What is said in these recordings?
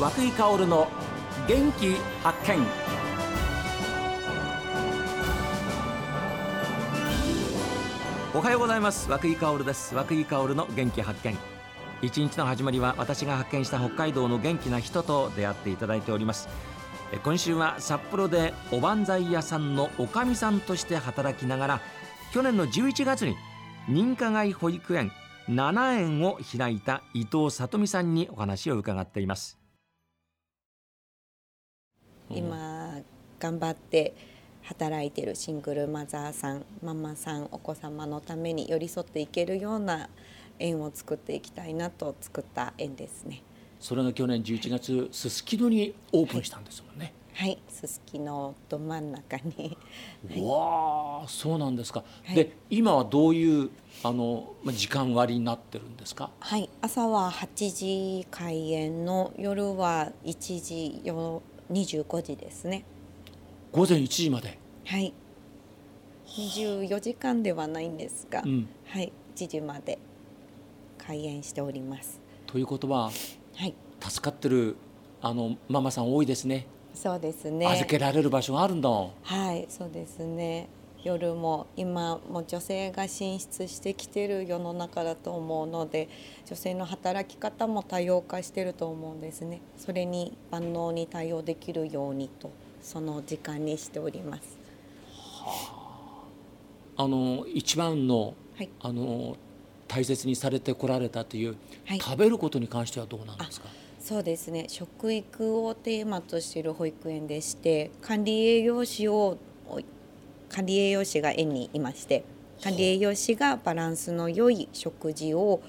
和久井薫の元気発見。おはようございます。和久井薫です。和久井薫の元気発見。一日の始まりは私が発見した北海道の元気な人と出会っていただいております。今週は札幌でおばんざい屋さんのおかみさんとして働きながら去年の11月に認可外保育園7園を開いた伊藤さとみさんにお話を伺っています。今頑張って働いてるシングルマザーさんママさんお子様のために寄り添っていけるような園を作っていきたいなと作った園ですね。それが去年11月すすきのにオープンしたんですもんね。はいすすきのど真ん中に、はい、わあそうなんですか、はい、で今はどういうあの時間割になってるんですか？はい朝は8時開園の夜は1時よ25時ですね。午前1時まで。はい。24時間ではないんですが、うん、はい。1時まで開園しております。ということは、はい、助かってるあのママさん多いですね。そうですね。預けられる場所があるんだ。はいそうですね夜も今も女性が進出してきてる世の中だと思うので女性の働き方も多様化してると思うんですね。それに万能に対応できるようにとその時間にしております。はあ、あの一番の、はい、あの大切にされてこられたという、はい、食べることに関してはどうなんですか？そうですね。食育をテーマとしている保育園でして管理栄養士を管理栄養士が園にいまして管理栄養士がバランスの良い食事を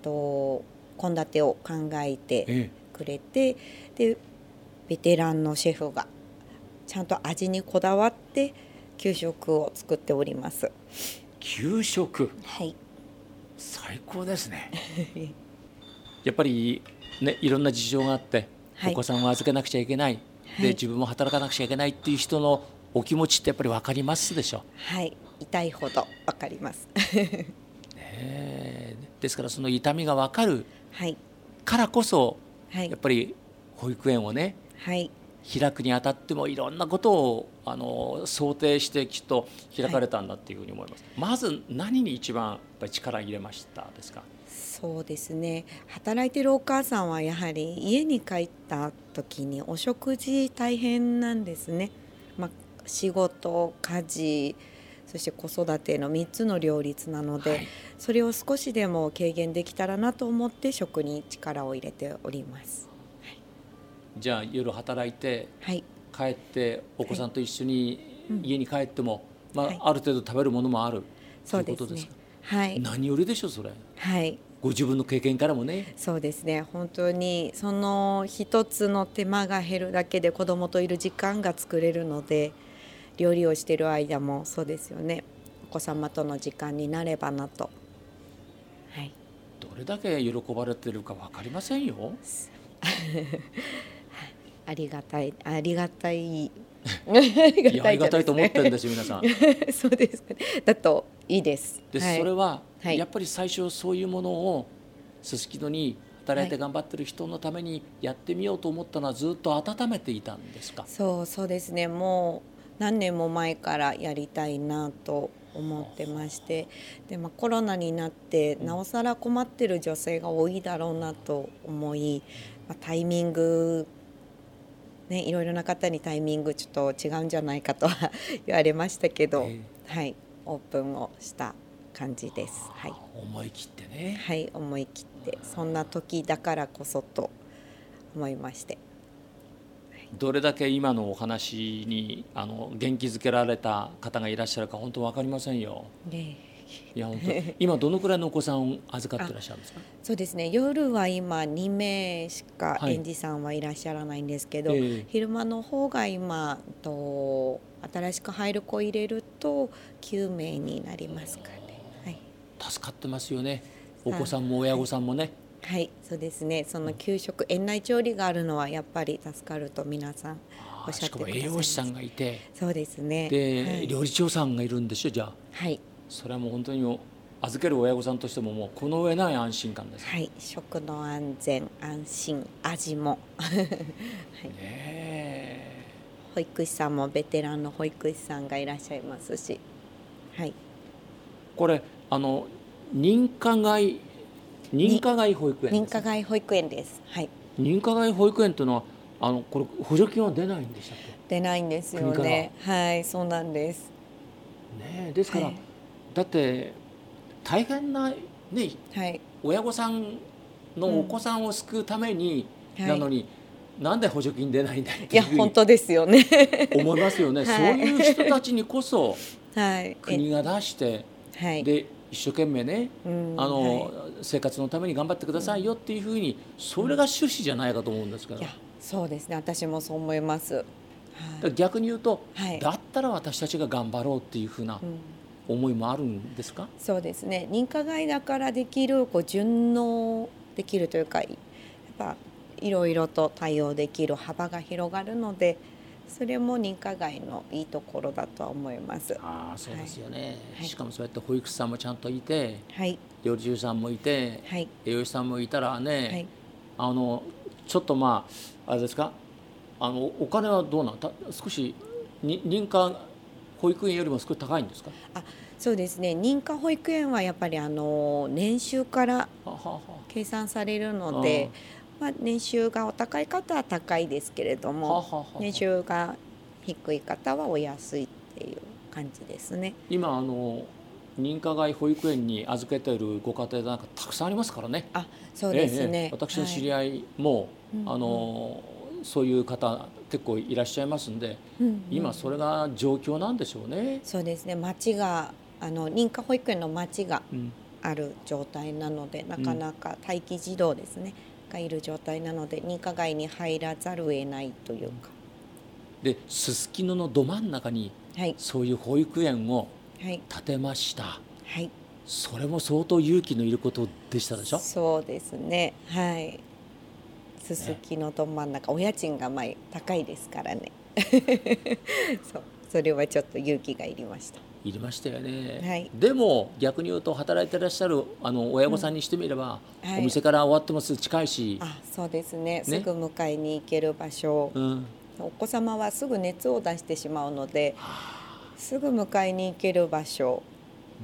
と献立を考えてくれて、ええ、でベテランのシェフがちゃんと味にこだわって給食を作っております。給食？はい。最高ですね。やっぱりねいろんな事情があって、はい、お子さんを預けなくちゃいけない、で自分も働かなくちゃいけないっていう人のお気持ちってやっぱり分かりますでしょ？はい痛いほど分かります。ねですからその痛みが分かるからこそ、はい、やっぱり保育園をね、はい、開くにあたってもいろんなことをあの想定してきっと開かれたんだっていうふうに思います、はい、まず何に一番やっぱり力入れましたですか？そうですね。働いてるお母さんはやはり家に帰った時にお食事大変なんですね、まあ、仕事家事そして子育ての3つの両立なので、はい、それを少しでも軽減できたらなと思って食に力を入れております。はい、じゃあ夜働いて、はい、帰ってお子さんと一緒に家に帰っても、まあ、ある程度食べるものもあるということですか、はい、何よりでしょうそれ。はい。ご自分の経験からもね。そうですね。本当にその一つの手間が減るだけで子供といる時間が作れるので料理をしている間もそうですよね。お子様との時間になればなと、はい、どれだけ喜ばれてるか分かりませんよ。ありがたいありがたい。いやありがたいと思ってるんですよ皆さん。そうですだといいです。で、はい、それは、はい、やっぱり最初そういうものをすすきのに働いて頑張ってる人のためにやってみようと思ったのはずっと温めていたんですか、そうそうですね。もう何年も前からやりたいなと思ってましてで、まあ、コロナになってなおさら困ってる女性が多いだろうなと思い、まあ、タイミングね、いろいろな方にタイミングちょっと違うんじゃないかとは言われましたけど、はい、オープンをした感じです。はい、思い切ってね。はい、思い切ってそんな時だからこそと思いまして。どれだけ今のお話にあの元気づけられた方がいらっしゃるか本当分かりませんよ。いや本当今どのくらいのお子さんを預かってらっしゃるんですか？そうですね。夜は今2名しか園児さんはいらっしゃらないんですけど、はい。えー、昼間の方が今と新しく入る子入れると9名になりますかね、はい、助かってますよね。お子さんも親御さんもね。はいそうですね。その給食園内調理があるのはやっぱり助かると皆さんおっしゃってください栄養士さんがいて。そうですね。で、はい、料理長さんがいるんでしょじゃあ。はい。それはもう本当に預ける親御さんとしてももうこの上ない安心感です。はい、食の安全安心味も。ね保育士さんもベテランの保育士さんがいらっしゃいますし。はい。これあの認可外認可外保育園認です。可外保育園です。はい。認可外保育園というのはあのこれ補助金は出ないんでしたっ出ないんですよね。はいそうなんです。けねえですから、はい。だって大変なねはい。親御さんのお子さんを救うために、はい。なのに、なんで補助金出ないんだっいや本当ですよね。思いますよね、はい。そういう人たちにこそはい。国が出して、えはい。で一生懸命ね、うんあのは生活のために頑張ってくださいよっていうふうにそれが趣旨じゃないかと思うんですけど、いやそうですね。私もそう思います。はい、逆に言うと、はい。だったら私たちが頑張ろうっていうふうなうん。思いもあるんですか、そうですね。認可外だからできるこう順応できるというかやっぱいろいろと対応できる幅が広がるのでそれも認可外のいいところだとは思います。ああそうですよね、はい。しかもそうやって保育士さんもちゃんといてはい。幼児さんもいてはい。栄養士さんもいたらね、はい。あのちょっとまああれですか？あのお金はどうなん？た少しに認可保育園よりも少し高いんですか？あそうですね。認可保育園はやっぱりあの年収からははは。計算されるので、まあ、年収がお高い方は高いですけれどはもはは年収が低い方はお安いっていう感じですね。今あの認可外保育園に預けているご家庭なんかたくさんありますからね。あそうですね、ええええ。私の知り合い、合い。も、うんあのそういう方結構いらっしゃいますんで、うんうん。今それが状況なんでしょうね。そうですね。町があの認可保育園の町がうん。ある状態なのでなかなか待機児童ですね、がいる状態なので認可外に入らざるを得ないというか。ですすきののど真ん中にはい。そういう保育園をはい。建てました。はい。それも相当勇気のいることでしたでしょ？そうですね。はい。すすきのど真ん中、お家賃がまあ高いですからね。そう。それはちょっと勇気がいりましたいりましたよね、はい。でも逆に言うと働いてらっしゃるあの親御さんにしてみれば、はい。お店から終わってもすぐ近いし、あそうですね。すぐ迎えに行ける場所、うん、お子様はすぐ熱を出してしまうのですぐ迎えに行ける場所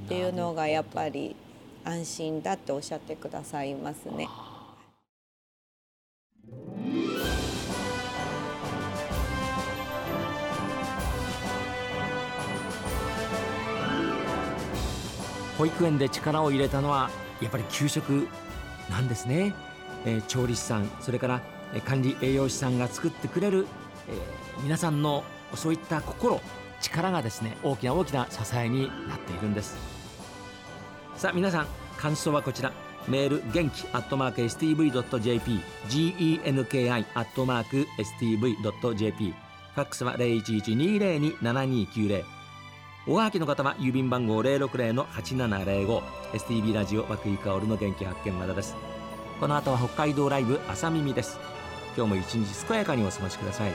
っていうのがやっぱり安心だっておっしゃってくださいますね。保育園で力を入れたのはやっぱり給食なんですね、えー調理師さんそれからえー管理栄養士さんが作ってくれる、えー皆さんのそういった心力がですね大きな大きな支えになっているんです。さあ皆さん感想はこちら。メール元気アットマーク STV.jp genki アットマーク STV.jp ファックスは0112027290おはがきの方は郵便番号060-8705 STB ラジオ和久井香織の元気発見までです。この後は北海道ライブ朝耳です。今日も一日健やかにお過ごしください。